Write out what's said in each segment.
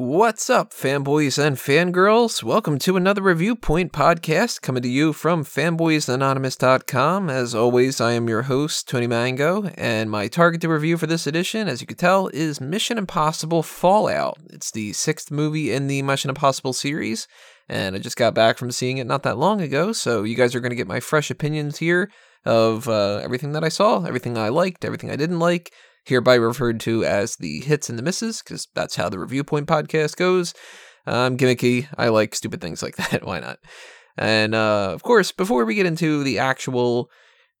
What's up, fanboys and fangirls? Welcome to another Review Point podcast coming to you from fanboysanonymous.com. As always, I am your host, Tony Mango, and my target to review for this edition, as you can tell, is Mission Impossible Fallout. It's the sixth movie in the Mission Impossible series, and I just got back from seeing it not that long ago, so you guys are going to get my fresh opinions here of uh, everything that I saw, everything I liked, everything I didn't like hereby referred to as the hits and the misses, because that's how the Review Point podcast goes. I'm gimmicky. I like stupid things like that. Why not? And uh, of course, before we get into the actual,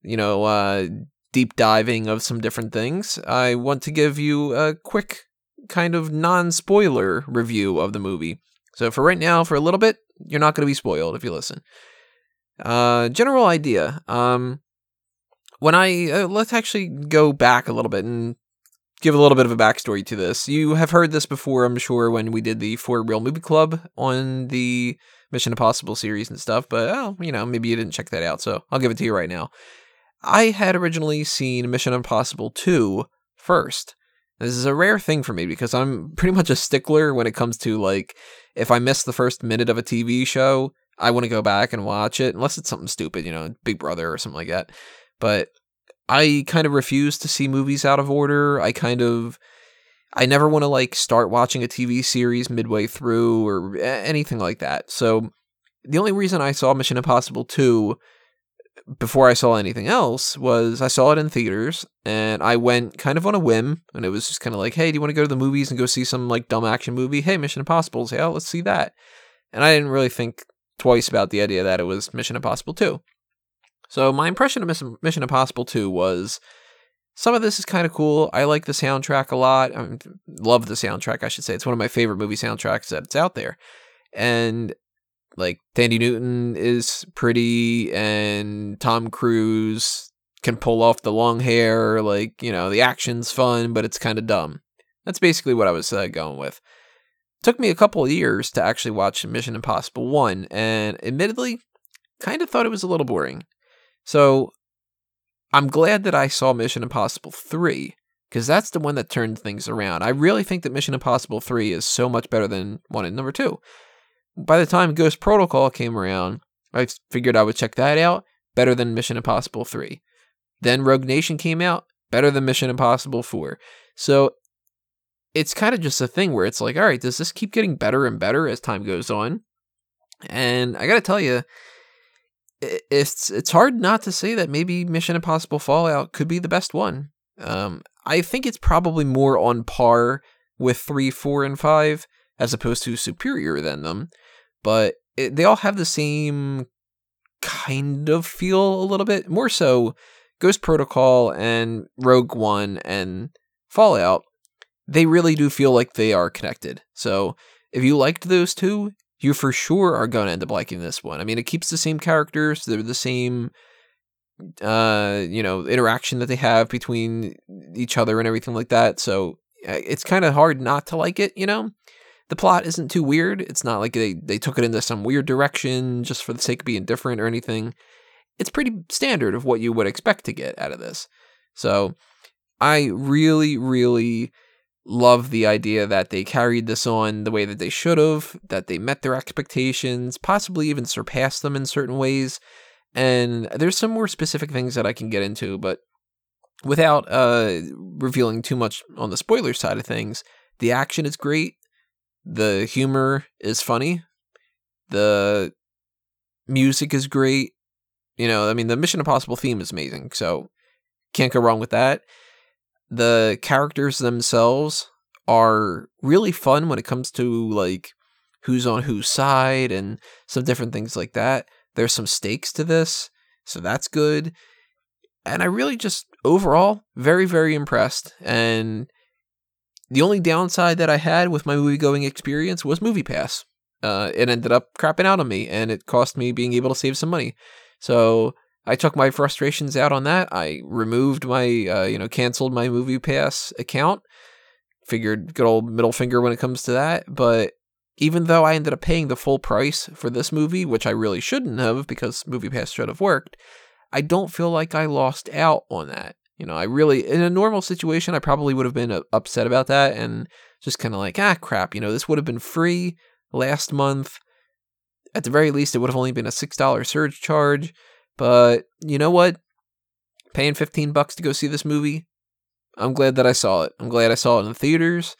you know, uh, deep diving of some different things, I want to give you a quick kind of non spoiler review of the movie. So for right now, for a little bit, you're not going to be spoiled if you listen. Uh, general idea. Um, when I uh, let's actually go back a little bit and give a little bit of a backstory to this. You have heard this before, I'm sure, when we did the For Real Movie Club on the Mission Impossible series and stuff. But oh, you know, maybe you didn't check that out, so I'll give it to you right now. I had originally seen Mission Impossible 2 first. This is a rare thing for me because I'm pretty much a stickler when it comes to like if I miss the first minute of a TV show, I want to go back and watch it unless it's something stupid, you know, Big Brother or something like that. But I kind of refuse to see movies out of order. I kind of I never want to like start watching a TV series midway through or anything like that. So the only reason I saw Mission Impossible 2 before I saw anything else was I saw it in theaters and I went kind of on a whim and it was just kind of like, hey, do you want to go to the movies and go see some like dumb action movie? Hey, Mission Impossible. Oh, let's see that. And I didn't really think twice about the idea that it was Mission Impossible 2. So my impression of Mission Impossible 2 was some of this is kind of cool. I like the soundtrack a lot. I love the soundtrack, I should say. It's one of my favorite movie soundtracks that's out there. And like Thandie Newton is pretty and Tom Cruise can pull off the long hair, like, you know, the action's fun, but it's kind of dumb. That's basically what I was uh, going with. took me a couple of years to actually watch Mission Impossible 1 and admittedly kind of thought it was a little boring. So I'm glad that I saw Mission Impossible 3 because that's the one that turned things around. I really think that Mission Impossible 3 is so much better than 1 and number 2. By the time Ghost Protocol came around, I figured I would check that out, better than Mission Impossible 3. Then Rogue Nation came out, better than Mission Impossible 4. So it's kind of just a thing where it's like, all right, does this keep getting better and better as time goes on? And I got to tell you, it's it's hard not to say that maybe Mission Impossible Fallout could be the best one. Um, I think it's probably more on par with three, four, and five as opposed to superior than them, but it, they all have the same kind of feel a little bit more so. Ghost Protocol and Rogue One and Fallout, they really do feel like they are connected. So if you liked those two, you for sure are going to end up liking this one. I mean, it keeps the same characters, they're the same uh, you know, interaction that they have between each other and everything like that. So it's kind of hard not to like it, you know? The plot isn't too weird. It's not like they, they took it into some weird direction just for the sake of being different or anything. It's pretty standard of what you would expect to get out of this. So I really, really love the idea that they carried this on the way that they should have, that they met their expectations, possibly even surpassed them in certain ways. And there's some more specific things that I can get into, but without uh, revealing too much on the spoiler side of things, the action is great. The humor is funny. The music is great. You know, I mean, the Mission Impossible theme is amazing, so can't go wrong with that the characters themselves are really fun when it comes to like who's on whose side and some different things like that. There's some stakes to this, so that's good. And I really just overall very very impressed and the only downside that I had with my movie going experience was Movie Pass. Uh, it ended up crapping out on me, and it cost me being able to save some money. So I took my frustrations out on that. I removed my, uh, you know, canceled my Movie Pass account. Figured good old middle finger when it comes to that. But even though I ended up paying the full price for this movie, which I really shouldn't have because Movie Pass should have worked, I don't feel like I lost out on that. You know, I really, in a normal situation, I probably would have been uh, upset about that and just kind of like, ah, crap, you know, this would have been free last month. At the very least, it would have only been a $6 surge charge. But you know what? Paying 15 bucks to go see this movie, I'm glad that I saw it. I'm glad I saw it in the theaters.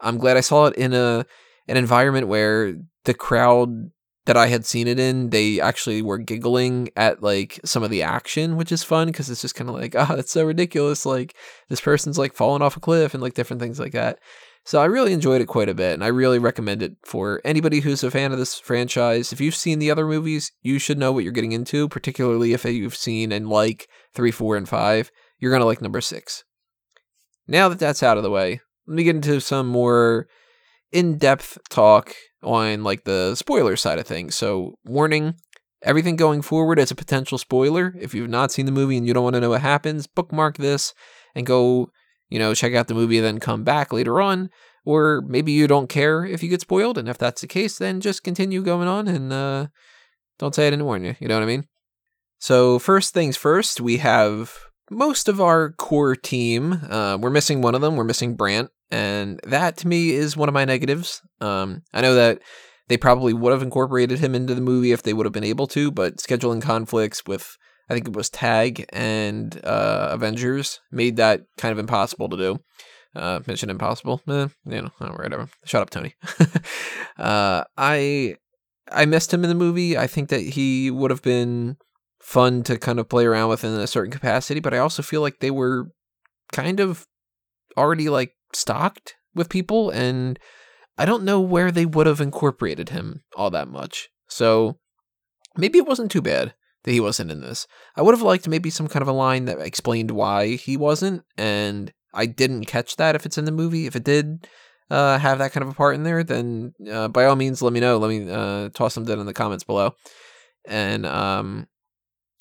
I'm glad I saw it in a an environment where the crowd that I had seen it in, they actually were giggling at like some of the action, which is fun because it's just kind of like, ah, oh, that's so ridiculous. Like this person's like falling off a cliff and like different things like that. So I really enjoyed it quite a bit, and I really recommend it for anybody who's a fan of this franchise. If you've seen the other movies, you should know what you're getting into, particularly if you've seen and like three, four, and five. You're gonna like number six. Now that that's out of the way, let me get into some more in-depth talk on like the spoiler side of things. So, warning, everything going forward is a potential spoiler. If you've not seen the movie and you don't want to know what happens, bookmark this and go, you know, check out the movie then come back later on. Or maybe you don't care if you get spoiled, and if that's the case, then just continue going on and uh, don't say I didn't warn you. You know what I mean? So, first things first, we have most of our core team. Uh, we're missing one of them. We're missing Brant and that to me is one of my negatives. Um, I know that they probably would have incorporated him into the movie if they would have been able to, but scheduling conflicts with I think it was Tag and uh, Avengers made that kind of impossible to do. Uh, Mission Impossible, eh, you know, oh, whatever. Shut up, Tony. uh, I I missed him in the movie. I think that he would have been fun to kind of play around with in a certain capacity, but I also feel like they were kind of already like stocked with people, and I don't know where they would have incorporated him all that much. So maybe it wasn't too bad that he wasn't in this. I would have liked maybe some kind of a line that explained why he wasn't, and I didn't catch that if it's in the movie. If it did uh, have that kind of a part in there, then uh, by all means, let me know. Let me uh, toss them down in the comments below. And um,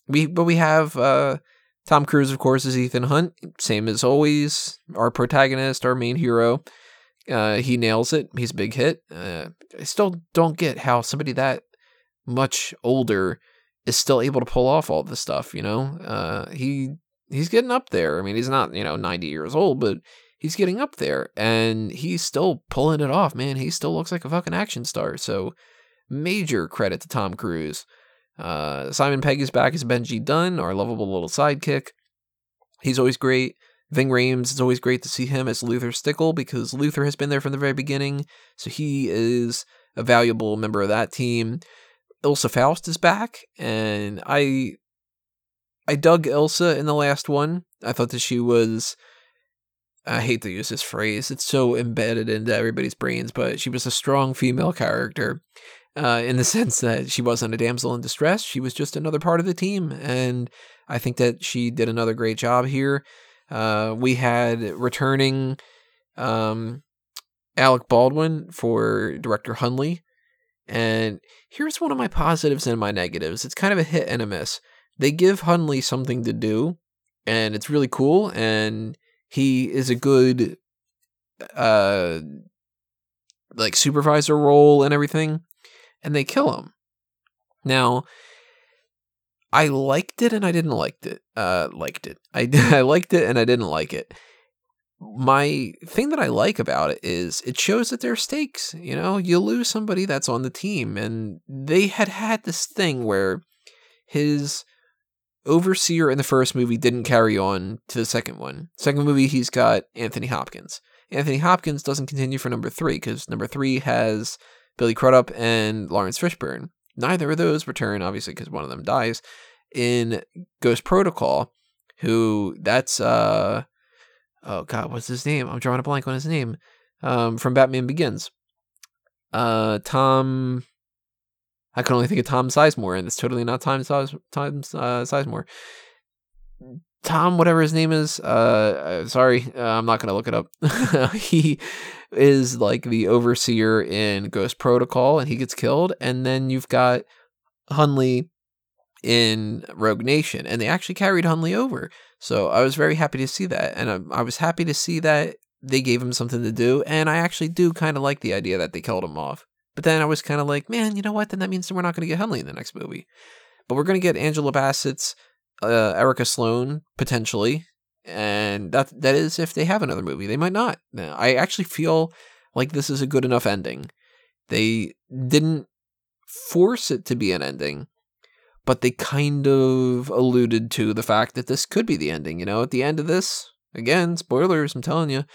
we, but we have uh, Tom Cruise, of course, is Ethan Hunt, same as always. Our protagonist, our main hero. Uh, he nails it. He's a big hit. Uh, I still don't get how somebody that much older is still able to pull off all this stuff. You know, uh, he he's getting up there. I mean, he's not you know ninety years old, but he's getting up there, and he's still pulling it off. Man, he still looks like a fucking action star. So, major credit to Tom Cruise. Uh, Simon Pegg is back as Benji Dunn, our lovable little sidekick. He's always great. Ving Rhames, it's always great to see him as Luther Stickell because Luther has been there from the very beginning, so he is a valuable member of that team. Ilsa Faust is back, and I I dug Ilsa in the last one. I thought that she was I hate to use this phrase. It's so embedded into everybody's brains, but she was a strong female character uh, in the sense that she wasn't a damsel in distress. She was just another part of the team. And I think that she did another great job here. Uh, we had returning um, Alec Baldwin for director Hunley. And here's one of my positives and my negatives. It's kind of a hit and a miss. They give Hunley something to do, and it's really cool. And he is a good, uh, like supervisor role and everything and they kill him. Now, I liked it and I didn't liked it. Uh, liked it. I I liked it and I didn't like it. My thing that I like about it is it shows that there are stakes. You know, you lose somebody that's on the team, and they had had this thing where his overseer in the first movie didn't carry on to the second one. Second movie, he's got Anthony Hopkins. Anthony Hopkins doesn't continue for number three because number three has Billy Crudup and Laurence Fishburne. Neither of those return, obviously, because one of them dies in Ghost Protocol. Who that's uh oh god, what's his name? I'm drawing a blank on his name. Um, from Batman Begins. Uh, Tom. I can only think of Tom Sizemore, and it's totally not Tom Tom uh, Sizemore. Tom, whatever his name is. Uh, uh sorry, uh, I'm not gonna look it up. he is like the overseer in Ghost Protocol, and he gets killed. And then you've got Hunley in Rogue Nation, and they actually carried Hunley over. So I was very happy to see that, and I, I was happy to see that they gave him something to do. And I actually do kind of like the idea that they killed him off. But then I was kind of like, man, you know what? Then that means that we're not going to get Hunley in the next movie. But we're going to get Angela Bassett's uh, Erika Sloane potentially, and that that is if they have another movie. They might not. I actually feel like this is a good enough ending. They didn't force it to be an ending, but they kind of alluded to the fact that this could be the ending. You know, at the end of this, again, spoilers, I'm telling you,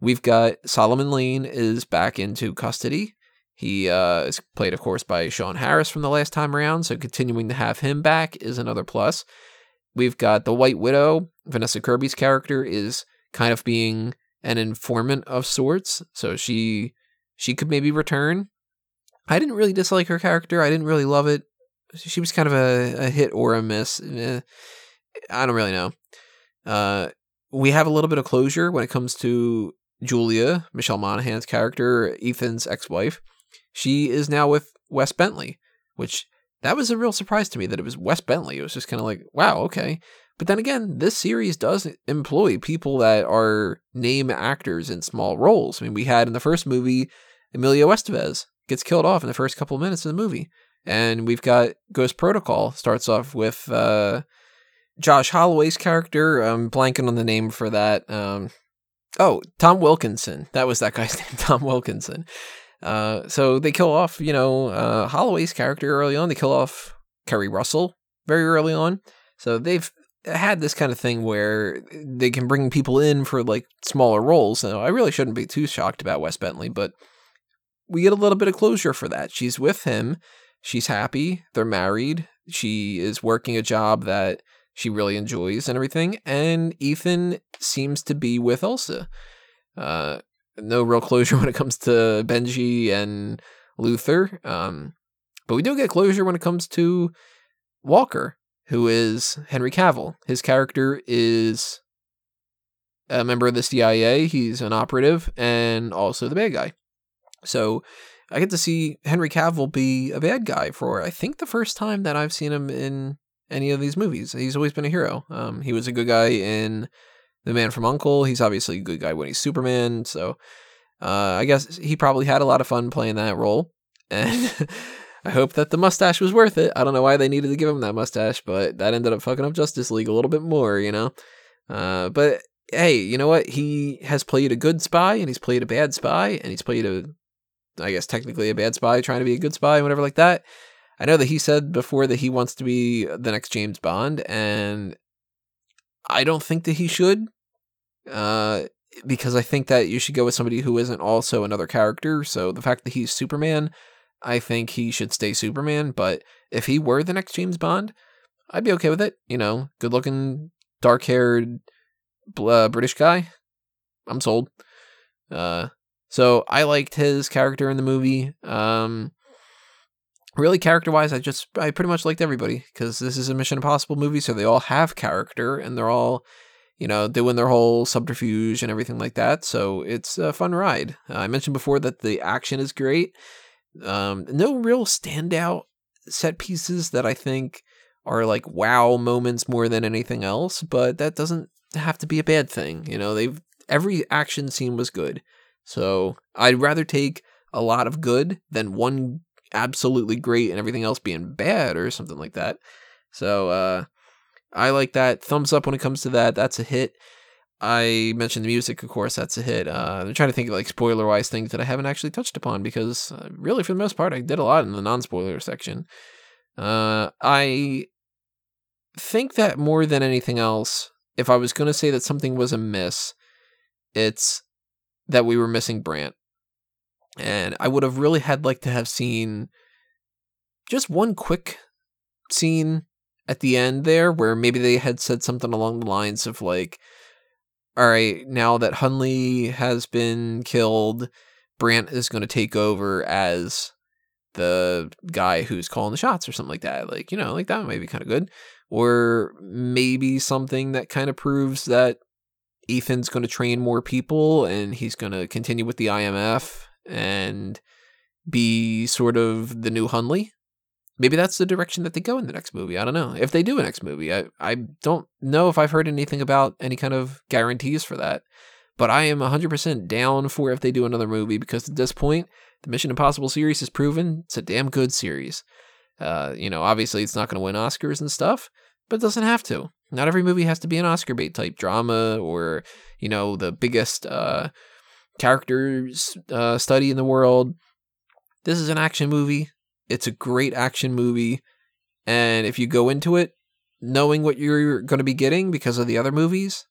we've got Solomon Lane is back into custody. He uh, is played, of course, by Sean Harris from the last time around, so continuing to have him back is another plus. We've got the White Widow. Vanessa Kirby's character is kind of being an informant of sorts, so she she could maybe return. I didn't really dislike her character. I didn't really love it. She was kind of a, a hit or a miss. Eh, I don't really know. Uh, we have a little bit of closure when it comes to Julia, Michelle Monaghan's character, Ethan's ex-wife. She is now with Wes Bentley, which that was a real surprise to me that it was Wes Bentley. It was just kind of like, wow, okay. But then again, this series does employ people that are name actors in small roles. I mean, we had in the first movie, Emilio Estevez gets killed off in the first couple of minutes of the movie. And we've got Ghost Protocol starts off with uh, Josh Holloway's character. I'm blanking on the name for that. Um, oh, Tom Wilkinson. That was that guy's name, Tom Wilkinson. Uh, so they kill off, you know, uh, Holloway's character early on. They kill off Keri Russell very early on. So they've had this kind of thing where they can bring people in for like smaller roles. So I really shouldn't be too shocked about Wes Bentley, but we get a little bit of closure for that. She's with him. She's happy. They're married. She is working a job that she really enjoys and everything. And Ethan seems to be with Elsa. Uh, no real closure when it comes to Benji and Luther. Um, but we do get closure when it comes to Walker who is Henry Cavill. His character is a member of the CIA. He's an operative and also the bad guy. So I get to see Henry Cavill be a bad guy for I think the first time that I've seen him in any of these movies. He's always been a hero. Um, he was a good guy in The Man from Uncle. He's obviously a good guy when he's Superman. So uh, I guess he probably had a lot of fun playing that role. And I hope that the mustache was worth it. I don't know why they needed to give him that mustache, but that ended up fucking up Justice League a little bit more, you know? Uh, but hey, you know what? He has played a good spy and he's played a bad spy and he's played a, I guess, technically a bad spy trying to be a good spy, whatever like that. I know that he said before that he wants to be the next James Bond, and I don't think that he should. Uh, because I think that you should go with somebody who isn't also another character. So the fact that he's Superman, I think he should stay Superman. But if he were the next James Bond, I'd be okay with it. You know, good looking, dark haired uh, British guy. I'm sold. Uh, so I liked his character in the movie. Um, really, character wise, I just I pretty much liked everybody because this is a Mission Impossible movie, so they all have character and they're all, you know, doing their whole subterfuge and everything like that. So it's a fun ride. Uh, I mentioned before that the action is great. Um, no real standout set pieces that I think are like wow moments more than anything else, but that doesn't have to be a bad thing. You know, they've every action scene was good. So I'd rather take a lot of good than one absolutely great and everything else being bad or something like that. So uh I like that. Thumbs up when it comes to that. That's a hit. I mentioned the music, of course, that's a hit. Uh, I'm trying to think of like spoiler wise things that I haven't actually touched upon because uh, really, for the most part, I did a lot in the non spoiler section. Uh, I think that more than anything else, if I was going to say that something was a miss, it's that we were missing Brant. And I would have really had like to have seen just one quick scene at the end there where maybe they had said something along the lines of like, all right, now that Hunley has been killed, Brant is going to take over as the guy who's calling the shots or something like that. Like, you know, like that might be kind of good. Or maybe something that kind of proves that Ethan's going to train more people and he's going to continue with the IMF and be sort of the new Hunley maybe that's the direction that they go in the next movie. I don't know. If they do a next movie, I, I don't know if I've heard anything about any kind of guarantees for that. But I am 100% down for if they do another movie because at this point, the Mission Impossible series has proven it's a damn good series. Uh, you know, obviously it's not going to win Oscars and stuff, but it doesn't have to. Not every movie has to be an Oscar bait type drama or, you know, the biggest uh, characters uh, study in the world. This is an action movie. It's a great action movie. And if you go into it knowing what you're going to be getting because of the other movies,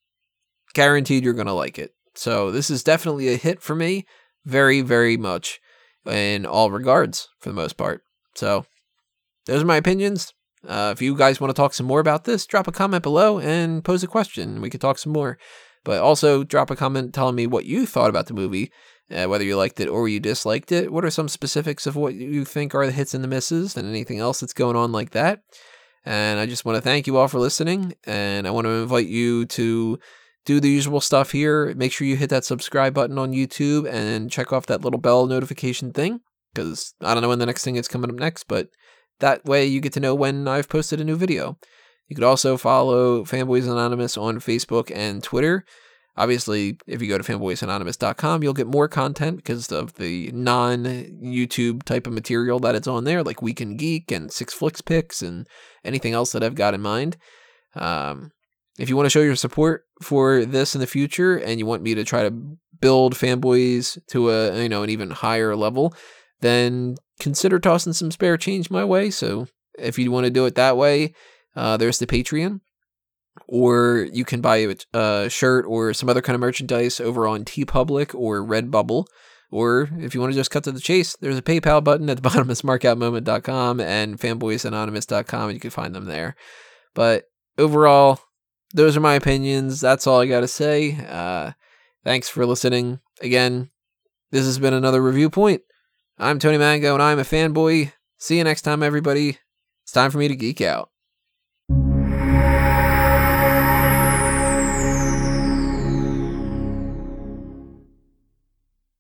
guaranteed you're going to like it. So this is definitely a hit for me. Very, very much in all regards for the most part. So those are my opinions. Uh, if you guys want to talk some more about this, drop a comment below and pose a question. We could talk some more. But also drop a comment telling me what you thought about the movie, uh, whether you liked it or you disliked it. What are some specifics of what you think are the hits and the misses, and anything else that's going on like that. And I just want to thank you all for listening, and I want to invite you to do the usual stuff here. Make sure you hit that subscribe button on YouTube and check off that little bell notification thing because I don't know when the next thing is coming up next, but that way you get to know when I've posted a new video. You could also follow Fanboys Anonymous on Facebook and Twitter. Obviously, if you go to fanboysanonymous.com, you'll get more content because of the non YouTube type of material that it's on there, like Weekend Geek and Six Flicks Picks and anything else that I've got in mind. Um, if you want to show your support for this in the future and you want me to try to build fanboys to a you know an even higher level, then consider tossing some spare change my way. So if you want to do it that way, uh, there's the Patreon, or you can buy a shirt or some other kind of merchandise over on TeePublic or Redbubble. Or if you want to just cut to the chase, there's a PayPal button at the bottom of smarkoutmoment.com and fanboysanonymous.com, and you can find them there. But overall, those are my opinions. That's all I got to say. Uh, thanks for listening. Again, this has been another review point. I'm Tony Mango, and I'm a fanboy. See you next time, everybody. It's time for me to geek out.